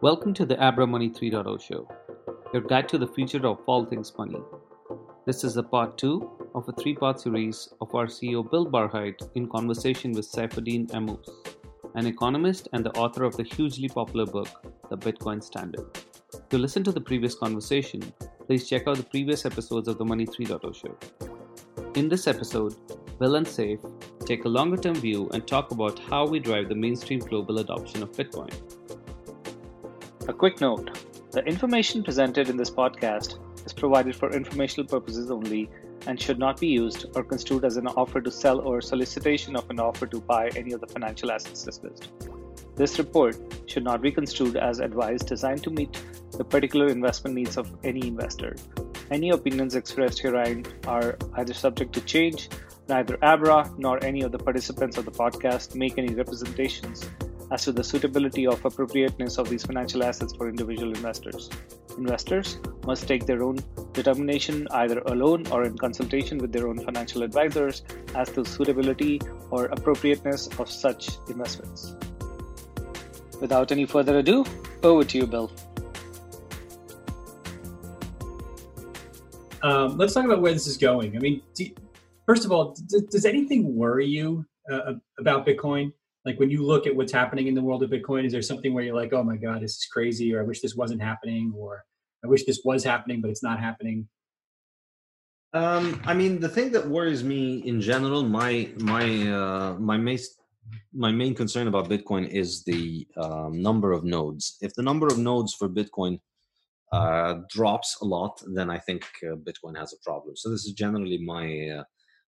Welcome to the Abra Money 3.0 show, your guide to the future of all things money. This is the part two of a three part series of our CEO Bill Barhydt in conversation with Saifedean Ammous, an economist and the author of the hugely popular book, The Bitcoin Standard. To listen to the previous conversation, please check out the previous episodes of the Money 3.0 show. In this episode, Bill and Saif take a longer term view and talk about how we drive the mainstream global adoption of Bitcoin. A quick note the information presented in this podcast is provided for informational purposes only and should not be used or construed as an offer to sell or solicitation of an offer to buy any of the financial assets discussed. This report should not be construed as advice designed to meet the particular investment needs of any investor. Any opinions expressed herein are either subject to change, neither Abra nor any of the participants of the podcast make any representations as to the suitability of appropriateness of these financial assets for individual investors. Investors must take their own determination either alone or in consultation with their own financial advisors as to suitability or appropriateness of such investments. Without any further ado, over to you, Bill. Um, let's talk about where this is going. I mean, do, first of all, does, does anything worry you uh, about Bitcoin? Like when you look at what's happening in the world of bitcoin is there something where you're like oh my god this is crazy or i wish this wasn't happening or i wish this was happening but it's not happening um, I mean, the thing that worries me in general, my my uh, my main my main concern about Bitcoin is the um, number of nodes. If the number of nodes for Bitcoin uh, drops a lot, then I think uh, Bitcoin has a problem. So this is generally my uh,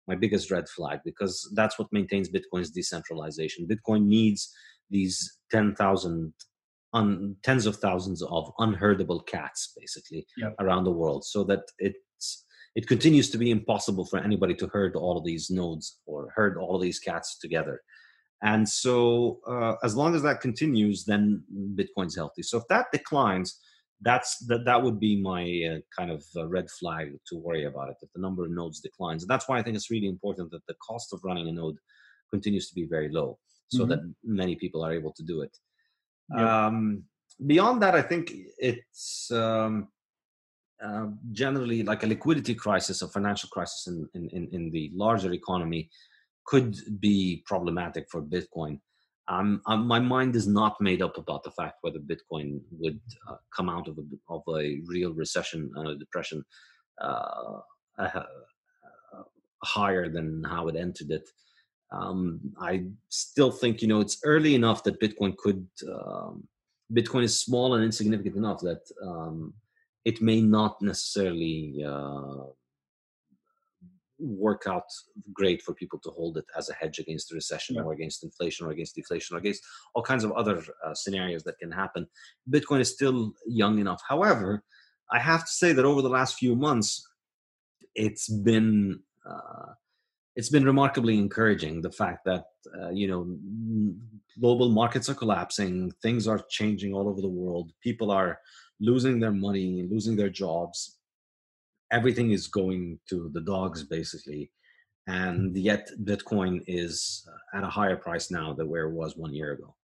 my biggest red flag because that's what maintains Bitcoin's decentralization. Bitcoin needs these 10,000 un, tens of thousands of unherdable cats basically yep. around the world so that it's it continues to be impossible for anybody to herd all of these nodes or herd all of these cats together and so uh, as long as that continues then bitcoin's healthy so if that declines that's that that would be my uh, kind of uh, red flag to worry about it if the number of nodes declines and that's why i think it's really important that the cost of running a node continues to be very low so mm-hmm. that many people are able to do it yeah. um, beyond that i think it's um, uh, generally like a liquidity crisis a financial crisis in, in, in the larger economy could be problematic for bitcoin um, um, my mind is not made up about the fact whether Bitcoin would uh, come out of a, of a real recession and a depression uh, uh, higher than how it entered it. Um, I still think you know it's early enough that Bitcoin could. Um, Bitcoin is small and insignificant enough that um, it may not necessarily uh, work out great for people to hold it as a hedge against the recession yeah. or against inflation or against deflation or against all kinds of other uh, scenarios that can happen. Bitcoin is still young enough. However, I have to say that over the last few months, it's been uh, it's been remarkably encouraging. The fact that uh, you know global markets are collapsing, things are changing all over the world, people are losing their money, losing their jobs, everything is going to the dogs basically and yet bitcoin is uh, at a higher price now than where it was one year ago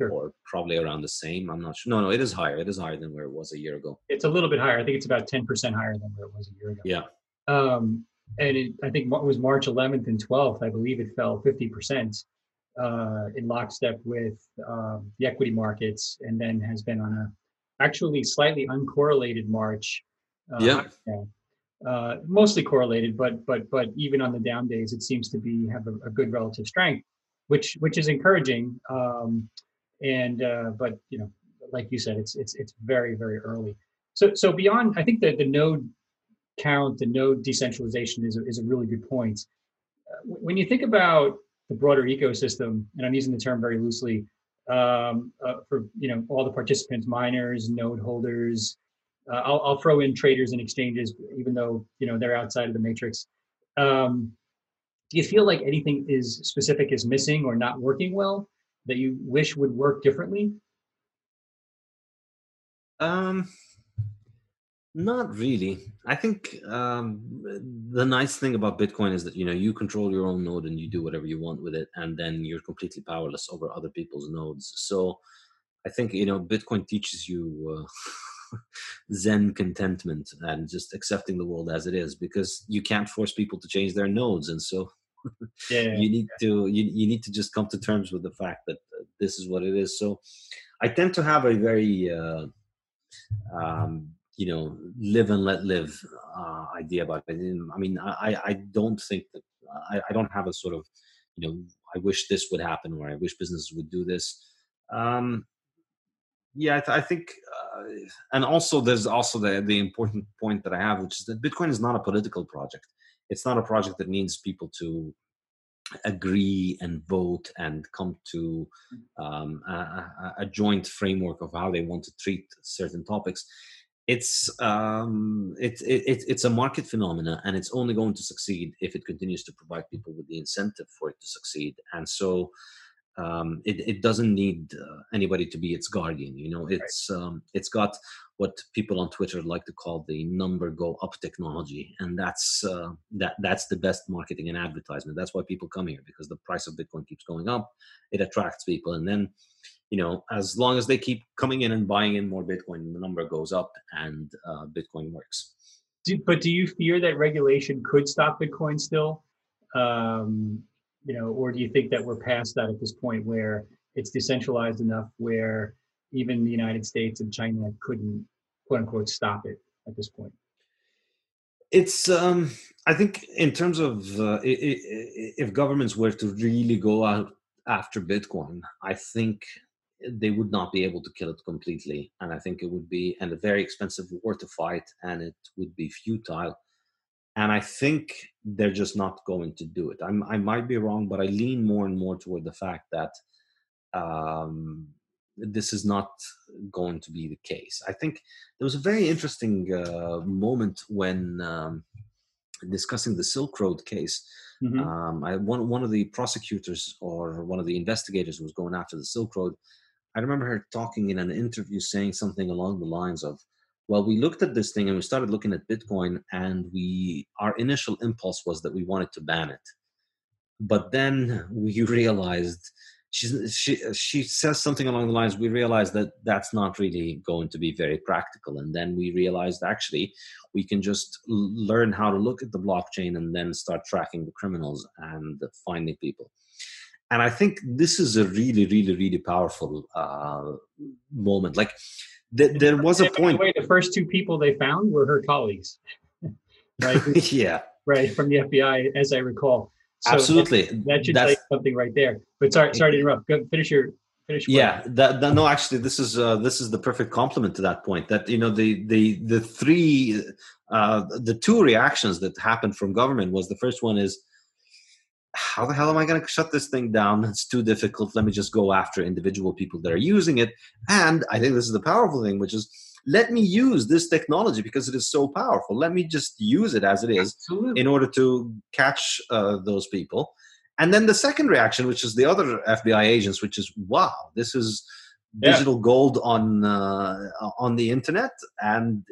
sure. or probably around the same i'm not sure no no it is higher it is higher than where it was a year ago. It's a little bit higher i think it's about 10% higher than where it was a year ago. Yeah. Um, and it, i think it was march 11th and 12th i believe it fell 50% uh, in lockstep with um, the equity markets and then has been on a actually slightly uncorrelated march uh, yeah uh, mostly correlated, but but but even on the down days, it seems to be have a, a good relative strength, which which is encouraging. Um, and uh, but you know, like you said, it's it's it's very very early. So so beyond, I think that the node count, the node decentralization is a, is a really good point. Uh, when you think about the broader ecosystem, and I'm using the term very loosely, um, uh, for you know all the participants, miners, node holders, uh, I'll, I'll, throw in traders and exchanges, even though you know they're outside of the matrix. Um, do you feel like anything is specific is missing or not working well that you wish would work differently? Um, not really. I think um, the nice thing about Bitcoin is that you know you control your own node and you do whatever you want with it, and then you're completely powerless over other people's nodes. So I think you know Bitcoin teaches you uh, Zen contentment and just accepting the world as it is because you can't force people to change their nodes, and so yeah, you need yeah. to you, you need to just come to terms with the fact that uh, this is what it is. So I tend to have a very uh, um, you know live and let live uh, idea about it. I mean, I I don't think that I, I don't have a sort of you know I wish this would happen or I wish businesses would do this. Um, yeah, I, th- I think, uh, and also there's also the the important point that I have, which is that Bitcoin is not a political project. It's not a project that needs people to agree and vote and come to um, a, a, joint framework of how they want to treat certain topics. It's um, it, it, it's a market phenomena, and it's only going to succeed if it continues to provide people with the incentive for it to succeed. And so, um, it, it doesn't need uh, anybody to be its guardian. You know, it's right. um, it's got what people on Twitter like to call the number go up technology, and that's uh, that that's the best marketing and advertisement. That's why people come here because the price of Bitcoin keeps going up. It attracts people, and then you know as long as they keep coming in and buying in more Bitcoin, the number goes up, and uh, Bitcoin works. Do, but do you fear that regulation could stop Bitcoin still? Um, you know, or do you think that we're past that at this point where it's decentralized enough where even the United States and China couldn't quote unquote stop it at this point? It's um, I think in terms of uh, if governments were to really go out after Bitcoin, I think they would not be able to kill it completely, and I think it would be and a very expensive war to fight, and it would be futile and I think they're just not going to do it. I'm, I might be wrong, but I lean more and more toward the fact that um, this is not going to be the case. I think there was a very interesting uh, moment when um, discussing the Silk Road case. Mm-hmm. Um, I, one one of the prosecutors or one of the investigators who was going after the Silk Road. I remember her talking in an interview saying something along the lines of, well we looked at this thing and we started looking at bitcoin and we our initial impulse was that we wanted to ban it. But then we realized she she she says something along the lines we realized that that's not really going to be very practical. And then we realized actually we can just learn how to look at the blockchain and then start tracking the criminals and finding people and i think this is a really really really powerful uh, moment like th- there was a point. Way, the first two people they found were her colleagues, right? yeah, right from the FBI, as I recall. So Absolutely, that, that should That's, say something right there. But sorry, sorry to interrupt. Go, finish your finish. Yeah, that, that, no, actually, this is uh, this is the perfect complement to that point. That you know the the the three uh, the two reactions that happened from government was the first one is how the hell am I going to shut this thing down? It's too difficult. Let me just go after individual people that are using it. And I think this is the powerful thing, which is let me use this technology because it is so powerful. Let me just use it as it is Absolutely. in order to catch uh, those people. And then the second reaction, which is the other FBI agents, which is wow, this is digital yeah. gold on uh, on the internet, and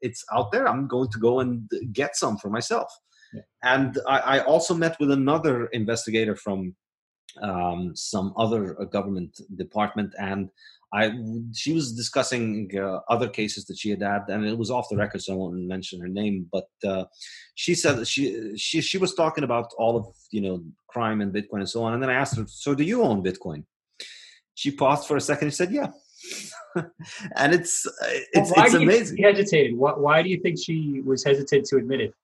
it's out there. I'm going to go and get some for myself. And I, I, also met with another investigator from um, some other uh, government department, and I she was discussing uh, other cases that she had had, and it was off the record, so I won't mention her name. But uh, she said she she she was talking about all of you know crime and Bitcoin and so on. And then I asked her, "So do you own Bitcoin?" She paused for a second and said, "Yeah." and it's it's, well, it's amazing. She hesitated. Why, why do you think she was hesitant to admit it?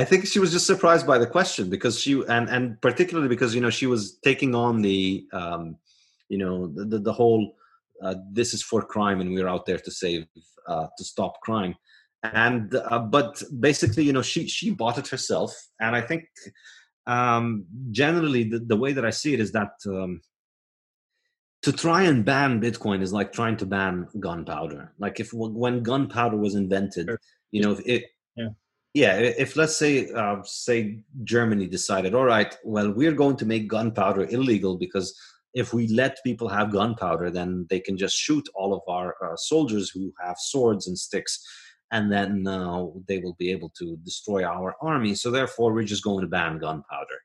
I think she was just surprised by the question because she and and particularly because you know she was taking on the um, you know the the, the whole uh, this is for crime and we're out there to save uh, to stop crime. And uh, but basically you know she she bought it herself. And I think um, generally the, the way that I see it is that um, to try and ban Bitcoin is like trying to ban gunpowder. Like if when gunpowder was invented, you know, if it, yeah yeah if let's say uh, say germany decided all right well we're going to make gunpowder illegal because if we let people have gunpowder then they can just shoot all of our uh, soldiers who have swords and sticks and then uh, they will be able to destroy our army so therefore we're just going to ban gunpowder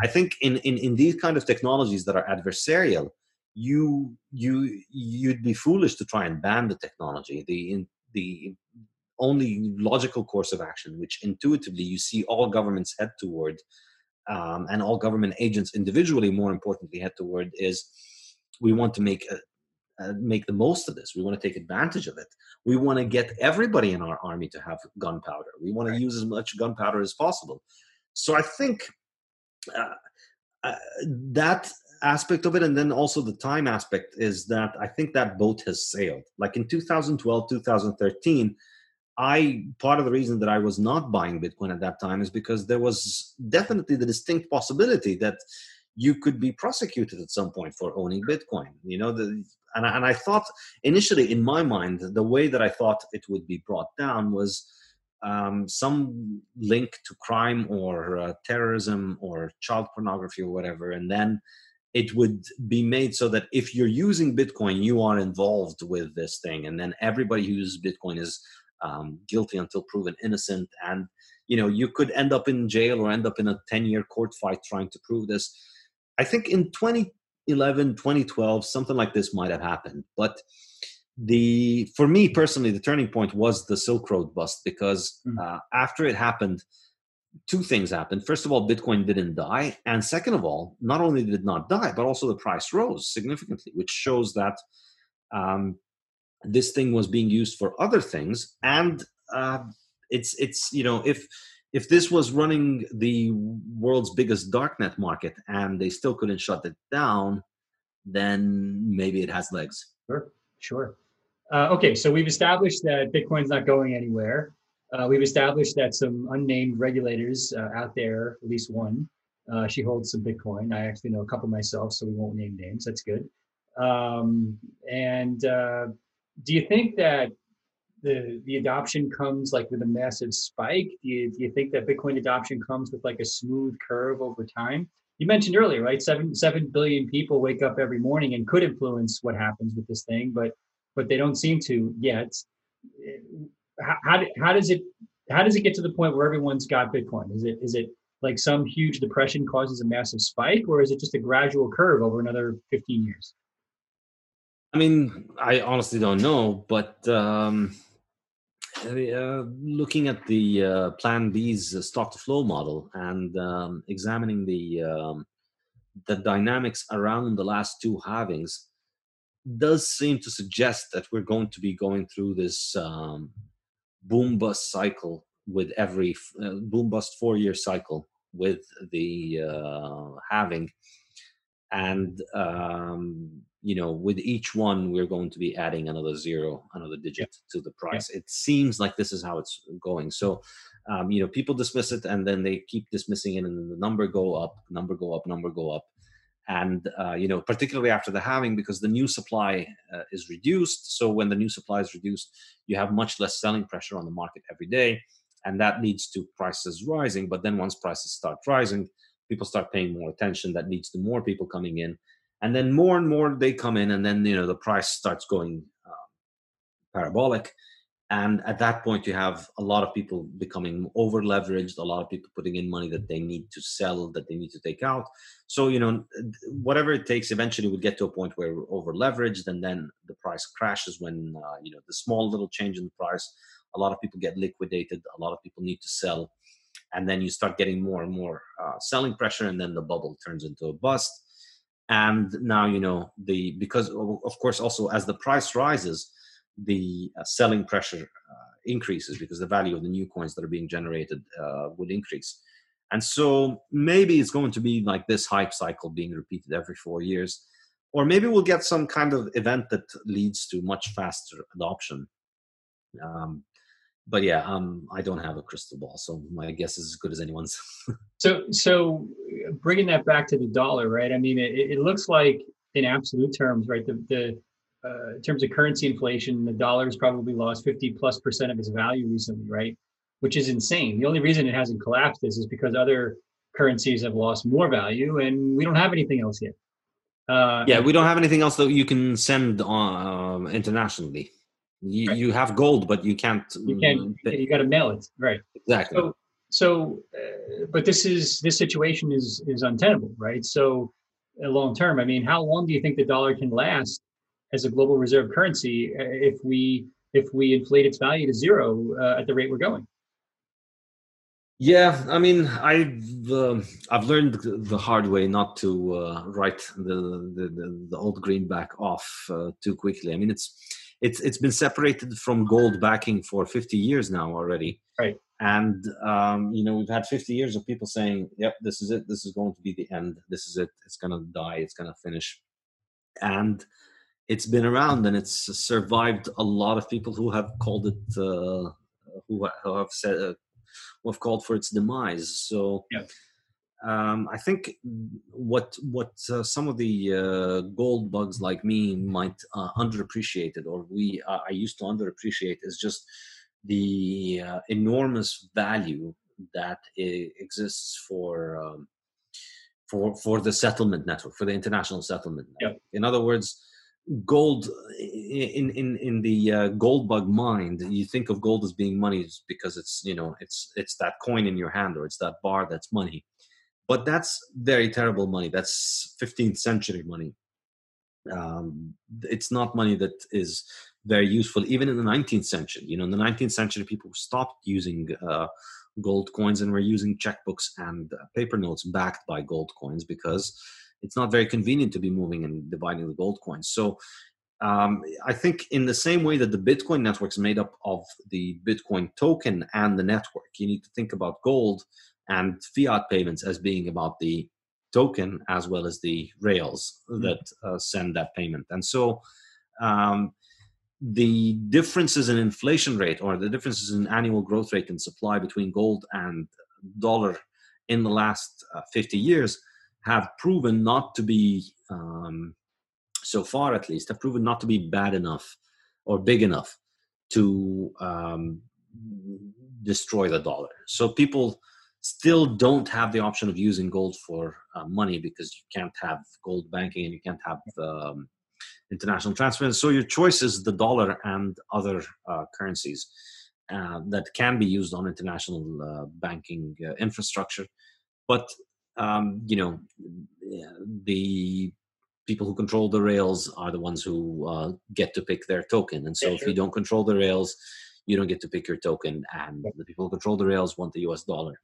i think in, in in these kind of technologies that are adversarial you you you'd be foolish to try and ban the technology. The in the only logical course of action, which intuitively you see all governments head toward, um, and all government agents individually, more importantly, head toward, is we want to make a, uh, make the most of this. We want to take advantage of it. We want to get everybody in our army to have gunpowder. We want to use as much gunpowder as possible. So I think uh, uh, that aspect of it, and then also the time aspect, is that I think that boat has sailed. Like in 2012, 2013. I part of the reason that I was not buying Bitcoin at that time is because there was definitely the distinct possibility that you could be prosecuted at some point for owning Bitcoin. You know, the, and I, and I thought initially in my mind the way that I thought it would be brought down was um, some link to crime or uh, terrorism or child pornography or whatever, and then it would be made so that if you're using Bitcoin, you are involved with this thing, and then everybody who uses Bitcoin is um, guilty until proven innocent, and you know you could end up in jail or end up in a 10 year court fight trying to prove this. I think in 2011, 2012, something like this might have happened, but the for me personally the turning point was the silk road bust because mm. uh, after it happened two things happened first of all bitcoin didn't die and second of all not only did it not die but also the price rose significantly which shows that um, this thing was being used for other things and uh, it's it's you know if if this was running the world's biggest darknet market and they still couldn't shut it down then maybe it has legs sure sure uh, okay, so we've established that Bitcoin's not going anywhere. Uh, we've established that some unnamed regulators uh, out there, at least one, uh, she holds some Bitcoin. I actually know a couple myself, so we won't name names. That's good. Um, and uh, do you think that the the adoption comes like with a massive spike? Do you, do you think that Bitcoin adoption comes with like a smooth curve over time? You mentioned earlier, right? Seven seven billion people wake up every morning and could influence what happens with this thing, but but they don't seem to yet. How, how, how does it how does it get to the point where everyone's got Bitcoin? Is it is it like some huge depression causes a massive spike, or is it just a gradual curve over another 15 years? I mean, I honestly don't know, but um, uh, looking at the uh, Plan B's stock to flow model and um, examining the um, the dynamics around the last two halvings, does seem to suggest that we're going to be going through this um, boom bust cycle with every uh, boom bust four year cycle with the uh, halving. And um, you know with each one we're going to be adding another zero another digit yeah. to the price. Yeah. it seems like this is how it's going. So um, you know people dismiss it and then they keep dismissing it and then the number go up number go up number go up. And uh, you know particularly after the halving because the new supply uh, is reduced. So when the new supply is reduced you have much less selling pressure on the market every day and that leads to prices rising. But then once prices start rising people start paying more attention. That leads to more people coming in and then more and more they come in and then you know the price starts going uh, parabolic. And at that point you have a lot of people becoming over leveraged a lot of people putting in money that they need to sell that they need to take out. So you know whatever it takes eventually we'll get to a point where we're over leveraged and then the price crashes when uh, you know the small little change in the price a lot of people get liquidated a lot of people need to sell. And then you start getting more and more uh, selling pressure and then the bubble turns into a bust and now you know the because of course also as the price rises the uh, selling pressure uh, increases because the value of the new coins that are being generated uh, would increase. And so maybe it's going to be like this hype cycle being repeated every four years. Or maybe we'll get some kind of event that leads to much faster adoption. Um, but yeah, um, I don't have a crystal ball, so my guess is as good as anyone's. so, so bringing that back to the dollar, right? I mean, it, it looks like in absolute terms, right? The the uh, in terms of currency inflation, the dollar's probably lost 50 plus percent of its value recently, right? Which is insane. The only reason it hasn't collapsed is, is because other currencies have lost more value and we don't have anything else yet. Uh, yeah, we don't have anything else that you can send on, um, internationally. You, right. you have gold, but you can't. You can't. Mm, you got to mail it, right? Exactly. So, so uh, but this is this situation is is untenable, right? So uh, long term. I mean, how long do you think the dollar can last as a global reserve currency uh, if we if we inflate its value to zero uh, at the rate we're going? Yeah, I mean, I've uh, I've learned the hard way not to uh, write the, the, the old greenback off uh, too quickly. I mean, it's it's it's been separated from gold backing for 50 years now already. Right. And um, you know, we've had 50 years of people saying, "Yep, this is it. This is going to be the end. This is it. It's going to die. It's going to finish." And it's been around and it's survived a lot of people who have called it uh, who, have said uh, who have called for its demise so yeah. um, I think what what uh, some of the uh, gold bugs like me might uh, underappreciate it or we uh, I used to underappreciate is just the enormous value that exists for um, for for the settlement network for the international settlement network. Yep. in other words gold in in in the uh, gold bug mind you think of gold as being money because it's you know it's it's that coin in your hand or it's that bar that's money but that's very terrible money that's 15th century money um, it's not money that is very useful even in the 19th century you know in the 19th century people stopped using uh, gold coins and were using checkbooks and uh, paper notes backed by gold coins because it's not very convenient to be moving and dividing the gold coins. So um, I think in the same way that the Bitcoin network is made up of the Bitcoin token and the network, you need to think about gold and fiat payments as being about the token as well as the rails mm-hmm. that uh, send that payment. And so um, the differences in inflation rate or the differences in annual growth rate and supply between gold and dollar in the last uh, 50 years have proven not to be, um, so far at least, have proven not to be bad enough or big enough to um, destroy the dollar. So people still don't have the option of using gold for uh, money because you can't have gold banking and you can't have um, international transfers. So your choice is the dollar and other uh, currencies uh, that can be used on international uh, banking uh, infrastructure. But um, you know, the people who control the rails are the ones who uh, get to pick their token. And so yeah, if you don't control the rails, you don't get to pick your token. And the people who control the rails want the US dollar.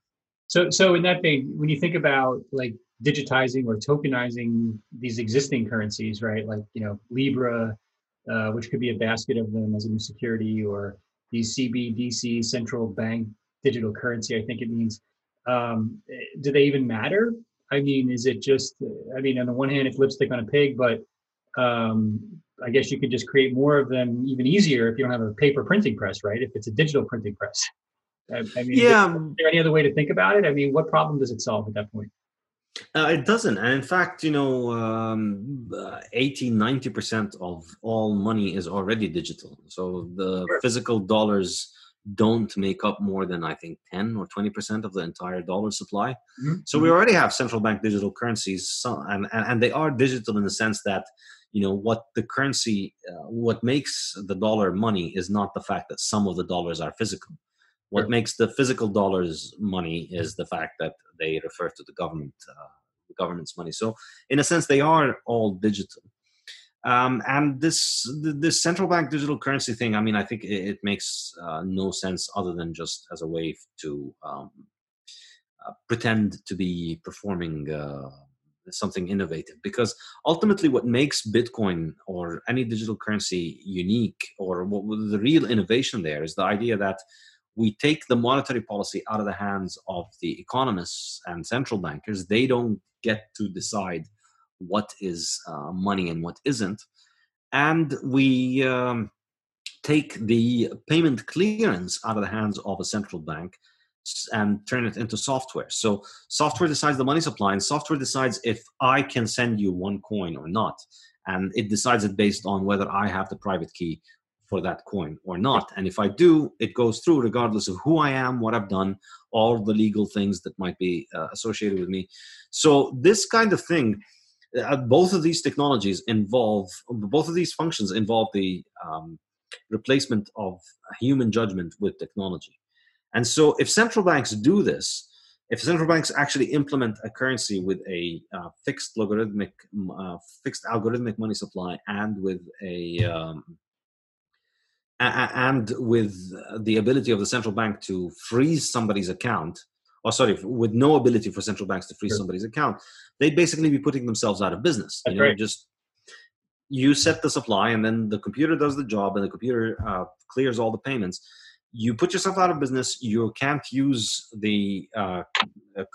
So, so in that vein, when you think about like digitizing or tokenizing these existing currencies, right? Like, you know, Libra, uh, which could be a basket of them as a new security, or these CBDC central bank digital currency, I think it means um, do they even matter? I mean, is it just? I mean, on the one hand, it's lipstick on a pig, but um, I guess you could just create more of them even easier if you don't have a paper printing press, right? If it's a digital printing press. I, mean, yeah. Is, is there any other way to think about it? I mean, what problem does it solve at that point? Uh, it doesn't. And in fact, you know, um, 80, 90% of all money is already digital. So the sure. physical dollars don't make up more than I think 10 or 20% of the entire dollar supply. Mm-hmm. So we already have central bank digital currencies, and, and, and, they are digital in the sense that, you know, what the currency, uh, what makes the dollar money is not the fact that some of the dollars are physical. What makes the physical dollars money is the fact that they refer to the government, uh, the government's money. So in a sense, they are all digital. Um, and this this central bank digital currency thing, I mean, I think it, it makes uh, no sense other than just as a way to um, uh, pretend to be performing uh, something innovative. Because ultimately, what makes Bitcoin or any digital currency unique, or what the real innovation there, is the idea that we take the monetary policy out of the hands of the economists and central bankers. They don't get to decide what is uh, money and what isn't. And we um, take the payment clearance out of the hands of a central bank and turn it into software. So software decides the money supply, and software decides if I can send you one coin or not. And it decides it based on whether I have the private key for that coin or not. And if I do, it goes through regardless of who I am, what I've done, all the legal things that might be uh, associated with me. So this kind of thing uh, both of these technologies involve both of these functions involve the um, replacement of human judgment with technology and so if central banks do this if central banks actually implement a currency with a uh, fixed logarithmic, uh, fixed algorithmic money supply, and with a um, and with the ability of the central bank to freeze somebody's account, or sorry, with no ability for central banks to freeze sure. somebody's account, they'd basically be putting themselves out of business. That's you know, right. just you set the supply, and then the computer does the job, and the computer uh, clears all the payments. You put yourself out of business. You can't use the uh,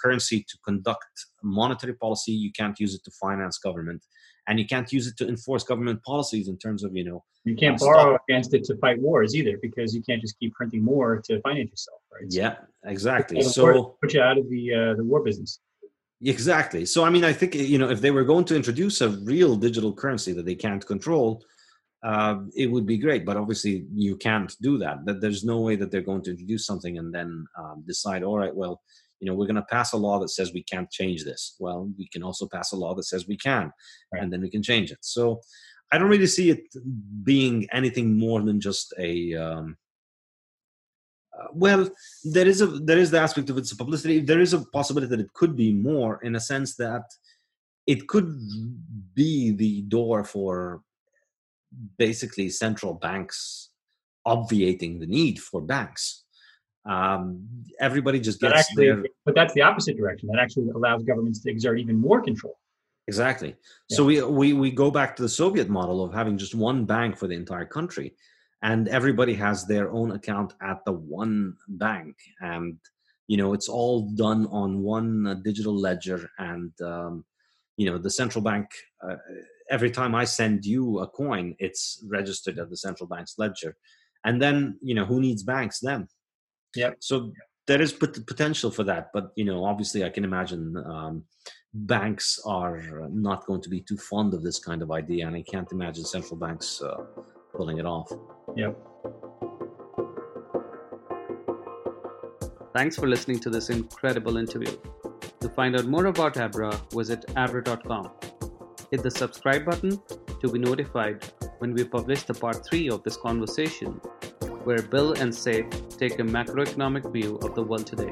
currency to conduct monetary policy. You can't use it to finance government and you can't use it to enforce government policies in terms of you know you can't uh, borrow against it to fight wars either because you can't just keep printing more to finance yourself right? Yeah exactly. So put you out of the uh, the war business. Exactly. So i mean i think you know if they were going to introduce a real digital currency that they can't control uh, it would be great but obviously you can't do that. That there's no way that they're going to introduce something and then um, decide all right well you know we're going to pass a law that says we can't change this. Well we can also pass a law that says we can right. and then we can change it. So i don't really see it being anything more than just a um, uh, well there is a there is the aspect of its publicity. There is a possibility that it could be more in a sense that it could be the door for basically central banks obviating the need for banks um, everybody just gets actually, their. But that's the opposite direction. That actually allows governments to exert even more control. Exactly. Yeah. So we, we we go back to the Soviet model of having just one bank for the entire country, and everybody has their own account at the one bank, and you know it's all done on one uh, digital ledger, and um, you know the central bank. Uh, every time I send you a coin, it's registered at the central bank's ledger, and then you know who needs banks then? Yeah. So there is potential for that, but you know, obviously, I can imagine um, banks are not going to be too fond of this kind of idea, and I can't imagine central banks uh, pulling it off. Yep. Thanks for listening to this incredible interview. To find out more about Abra, visit abra.com. Hit the subscribe button to be notified when we publish the part 3 of this conversation where Bill and Saif take a macroeconomic view of the world today.